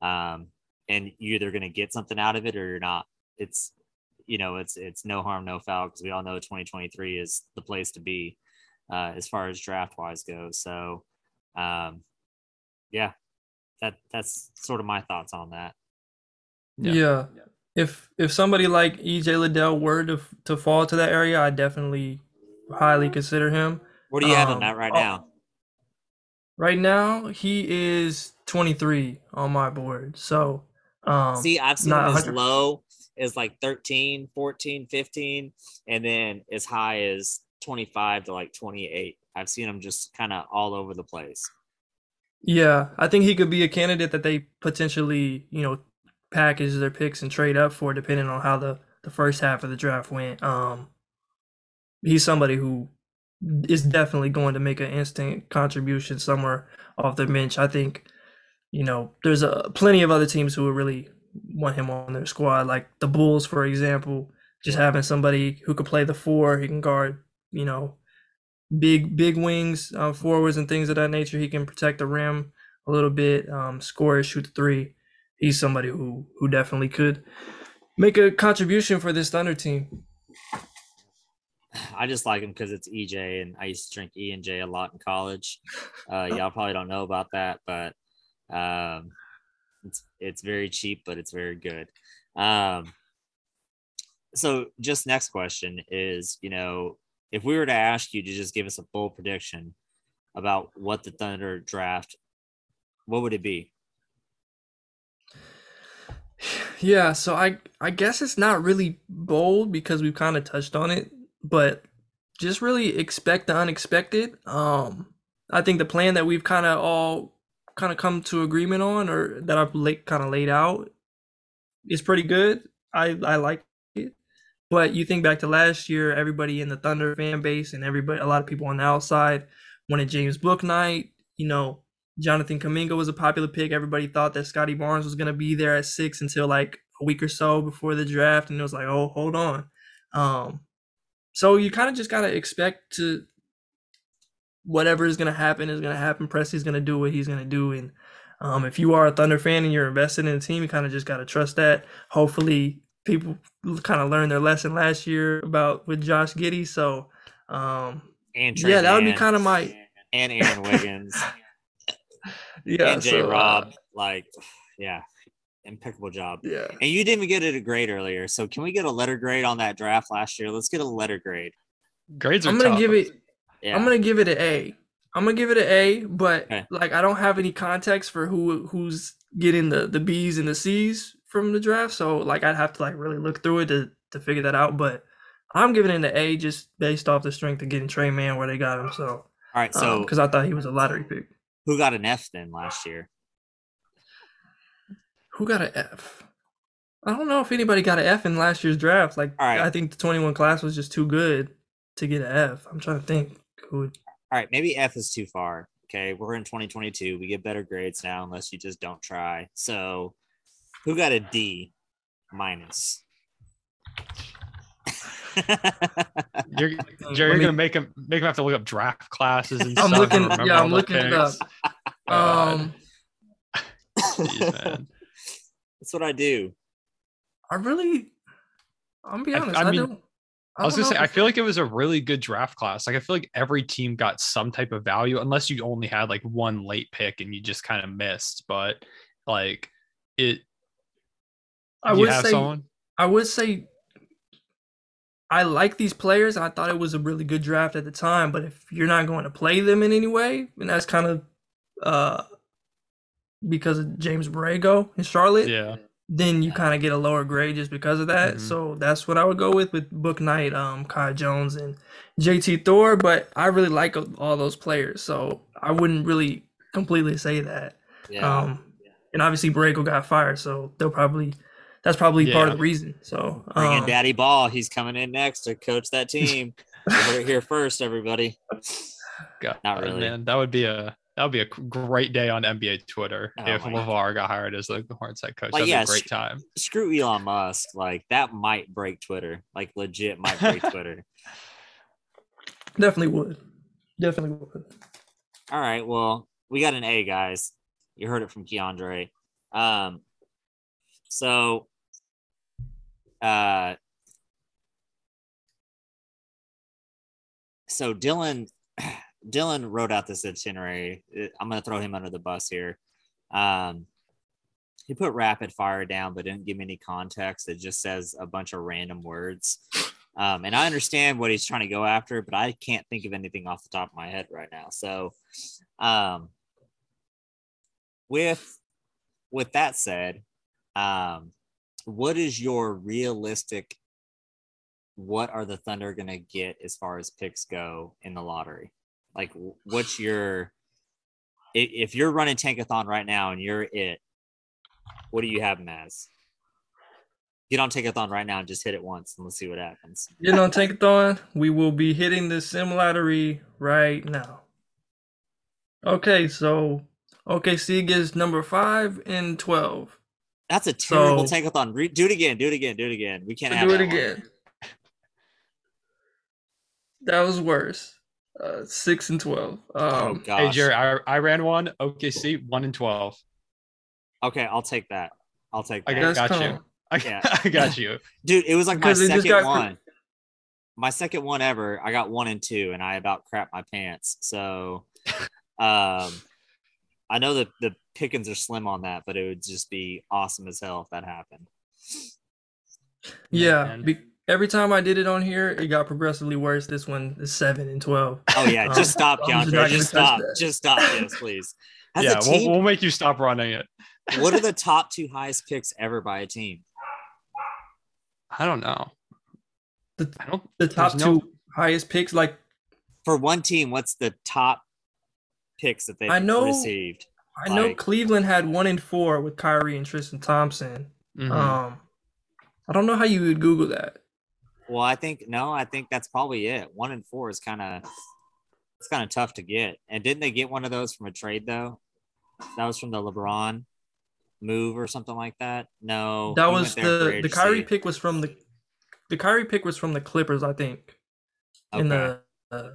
Um, and you're either going to get something out of it or you're not. It's you know, it's it's no harm, no foul because we all know 2023 is the place to be uh, as far as draft wise goes. So, um, yeah, that that's sort of my thoughts on that. Yeah. yeah. If if somebody like EJ Liddell were to to fall to that area, I definitely highly consider him. What do you um, have on that right now? Right now, he is 23 on my board. So, um, see, I've seen him as low as like 13, 14, 15, and then as high as 25 to like 28. I've seen him just kind of all over the place. Yeah, I think he could be a candidate that they potentially, you know, package their picks and trade up for, depending on how the the first half of the draft went. Um, he's somebody who is definitely going to make an instant contribution somewhere off the bench. I think, you know, there's a plenty of other teams who would really want him on their squad, like the Bulls, for example. Just having somebody who could play the four, he can guard, you know, big big wings, uh, forwards, and things of that nature. He can protect the rim a little bit, um, score, shoot the three. He's somebody who who definitely could make a contribution for this Thunder team. I just like him because it's EJ, and I used to drink E and J a lot in college. Uh, <laughs> y'all probably don't know about that, but um, It's it's very cheap, but it's very good. Um, so just next question is, you know, if we were to ask you to just give us a bold prediction about what the Thunder draft, what would it be? Yeah, so I I guess it's not really bold because we've kind of touched on it, but just really expect the unexpected. Um, I think the plan that we've kind of all kind of come to agreement on, or that I've like kind of laid out, is pretty good. I I like but you think back to last year, everybody in the Thunder fan base and everybody, a lot of people on the outside wanted James Bouknight. You know, Jonathan Kuminga was a popular pick. Everybody thought that Scotty Barnes was going to be there at six until like a week or so before the draft, and it was like, oh, hold on. Um, so you kind of just gotta expect to whatever is gonna happen is gonna happen. Presti's gonna do what he's gonna do, and um, if you are a Thunder fan and you're invested in the team, you kind of just gotta trust that. Hopefully, people kind of learned their lesson last year about with Josh Giddey. So, um, And yeah, that would be kind of my and Aaron Wiggins <laughs> yeah. and J so, uh, Rob. like, yeah, impeccable job. yeah. And you didn't get it a grade earlier. So can we get a letter grade on that draft last year? Let's get a letter grade. Grades are I'm gonna tough. give it. Yeah. I'm gonna give it an A. I'm gonna give it an A, but Okay. like I don't have any context for who who's getting the the B's and the C's from the draft, so like I'd have to like really look through it to to figure that out. But I'm giving it an A just based off the strength of getting Tre Mann where they got him. So All right. So um, because I thought he was a lottery pick. who got an F then last year? Who got an F? I don't know if anybody got an F in last year's draft. Like right. I think the 21 class was just too good to get an F. I'm trying to think who. would- All right, maybe F is too far. Okay, we're in 2022. We get better grades now, unless you just don't try. So, who got a D minus? <laughs> You're, <laughs> Jerry, you're me- gonna make him make him have to look up draft classes and stuff I'm stuff. looking. and Yeah, I'm the looking it up. picks. Um. Jeez. <laughs> That's what I do. I really, I'm be honest. I I, mean, don't. I was gonna say, know I feel like it was a really good draft class. Like I feel like every team got some type of value, unless you only had like one late pick and you just kind of missed. But like it, I would say. someone. I would say. I like these players. I thought it was a really good draft at the time. But if you're not going to play them in any way, and that's kind of uh because of James Borrego in Charlotte, Yeah, then you kind of get a lower grade just because of that. Mhm. So that's what I would go with with Bouknight, um, Kai Jones, and JT Thor. But I really like all those players, so I wouldn't really completely say that. Yeah. Um, and obviously Borrego got fired, so they'll probably that's probably part of the reason. So Bring in um, Daddy Ball. He's coming in next to coach that <laughs> team. You heard it here first, everybody. God, Not really. man. That would be a that would be a great day on NBA Twitter Oh if my LaVar got hired as like the Hornets head coach. Like, That'd yeah, be a great sh- time. Screw Elon Musk. Like that might break Twitter. Like legit might break <laughs> Twitter. definitely would, definitely would. All right. Well, we got an A, guys. You heard it from Keandre. Um, so, uh, so Dylan, <clears throat> Dylan wrote out this itinerary. Uh, I'm gonna throw him under the bus here. Um, he put rapid fire down, but didn't give me any context. It just says a bunch of random words. Um, and I understand what he's trying to go after, but I can't think of anything off the top of my head right now. So, um, with with that said, um, what is your realistic? What are the Thunder gonna get as far as picks go in the lottery? Like, what's your if you're running Tankathon right now and you're it? What do you have as? Get on Tankathon right now and just hit it once and let's see what happens. You know, Tankathon, we will be hitting the sim lottery right now. Okay, so OKC gets number five and twelve. That's a terrible So- Tankathon. Re- do it again. Do it again. Do it again. We can't have do it that one. again. That was worse. Uh, six and twelve. Oh Um, gosh. Hey Jerry, I, I ran one. OKC one and twelve. Okay, I'll take that. I'll take that. that's got you. calm. <laughs> I, Yeah. I got you. Dude, it was like my Because it just second got cr- one. My second one ever. I got one and two, and I about crap my pants. So, um, I know that the pickings are slim on that, but it would just be awesome as hell if that happened. Yeah, be, every time I did it on here, it got progressively worse. This one is seven and twelve. Oh yeah, Um, just stop, I'm just Keandre. Just, stop. that. Just stop. Yes, please. <laughs> As yeah, a we'll, we'll make you stop running it. <laughs> what are the top two highest picks ever by a team? I don't know. The, I don't. the top there's no- two highest picks, like For one team, what's the top picks that they've I know- received? I know Like- Cleveland had one in four with Kyrie and Tristan Thompson. Mhm. Um, I don't know how you would Google that. Well, I think no, I think that's probably it. One in four is kind of it's kind of tough to get. And didn't they get one of those from a trade though? That was from the LeBron move or something like that. No, That was went there for the the agency. Kyrie pick was from the the Kyrie pick was from the Clippers, I think, in the uh,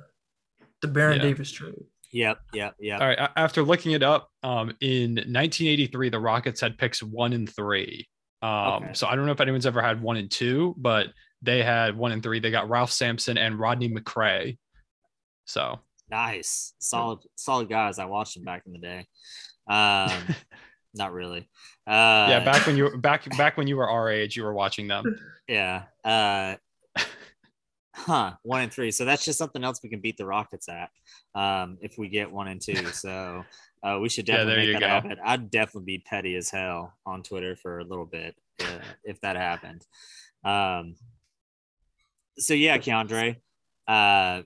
the Baron Yeah. Davis trade. Yep, yep, yep. All right. After looking it up, um, in 1983, the Rockets had picks one and three. Um, Okay. so I don't know if anyone's ever had one and two, but they had one and three. They got Ralph Sampson and Rodney McCray. So Nice, solid, solid guys. I watched them back in the day. <laughs> Um, not really. Uh, yeah, back when you were back back when you were our age, you were watching them. <laughs> Yeah. Uh, huh. One and three. So that's just something else we can beat the Rockets at um, if we get one and two. <laughs> So uh, we should Yeah, definitely there make you that go. happen. I'd definitely be petty as hell on Twitter for a little bit uh, if that happened. Um, so yeah, Keandre, uh,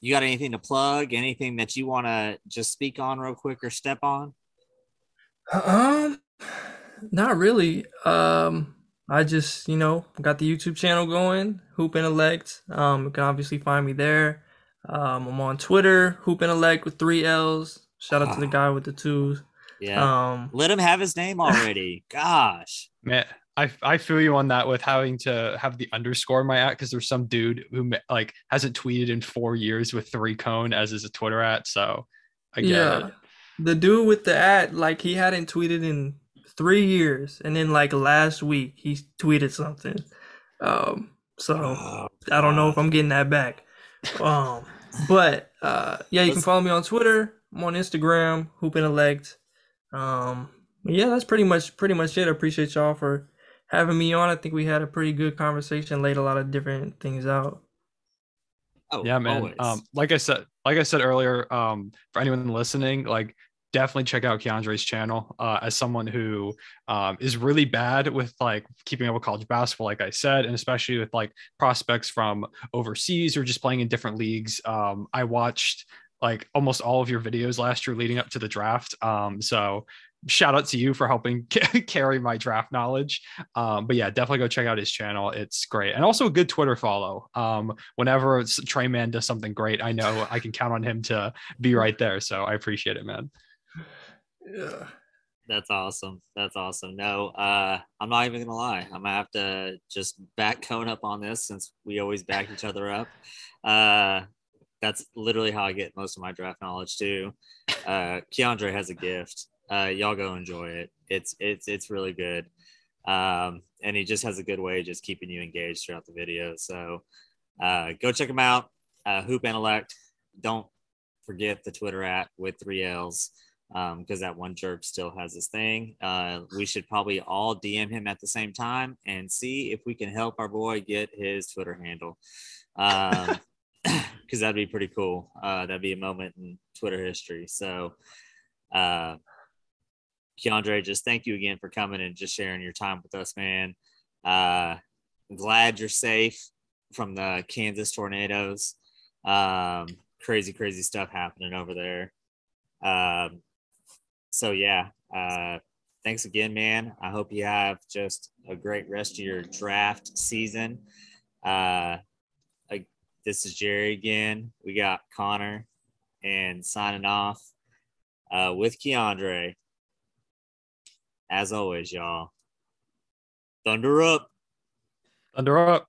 you got anything to plug? Anything that you want to just speak on real quick or step on? Um, not really. Um, I just you know got the YouTube channel going, Hoop Intellect. Um, you can obviously find me there. Um, I'm on Twitter, Hoop Intellect with three L's. Shout out to the guy with the two. Yeah. Um, Let him have his name already. <laughs> Gosh. Man, I I feel you on that with having to have the underscore in my at because there's some dude who like hasn't tweeted in four years with three cone as is a Twitter at. So I get yeah, it. the dude with the ad, like he hadn't tweeted in three years, and then like last week he tweeted something. Um, so Oh, I don't know if I'm getting that back. Um, but uh, yeah, you can follow me on Twitter. I'm on Instagram, Hoop Intellect. Um, yeah, that's pretty much pretty much it. I appreciate y'all for having me on. I think we had a pretty good conversation, laid a lot of different things out. Oh, yeah man always. um like i said like i said earlier um for anyone listening like definitely check out keandre's channel uh as someone who um is really bad with like keeping up with college basketball like i said and especially with like prospects from overseas or just playing in different leagues. Um i watched like almost all of your videos last year leading up to the draft. Um so shout out to you for helping <laughs> carry my draft knowledge. Um, but yeah definitely go check out his channel. It's great. And also a good twitter follow. Um, whenever Tre Mann does something great i know i can count on him to be right there. So i appreciate it man Yeah. That's awesome. That's awesome. No, uh, I'm not even gonna lie. I'm gonna have to just back Cone up on this since we always back each other up. Uh, that's literally how I get most of my draft knowledge too. Uh, Keandre has a gift. Uh, y'all go enjoy it. It's it's it's really good. Um, and he just has a good way of just keeping you engaged throughout the video. So uh, go check him out. Uh, Hoop Intellect. Don't forget the Twitter at with three L's because that one jerk still has his thing. Uh, we should probably all DM him at the same time and see if we can help our boy get his Twitter handle. Um, <laughs> <clears throat> because that'd be pretty cool. Uh, that'd be a moment in Twitter history. So, uh, Keandre, just thank you again for coming and just sharing your time with us, man. Uh, glad you're safe from the Kansas tornadoes. Um, crazy, crazy stuff happening over there. Um, so yeah, uh, thanks again, man. I hope you have just a great rest of your draft season. Uh, I, this is Jerry again. We got Connor and signing off uh, with Keandre. As always, y'all. Thunder up. Thunder up.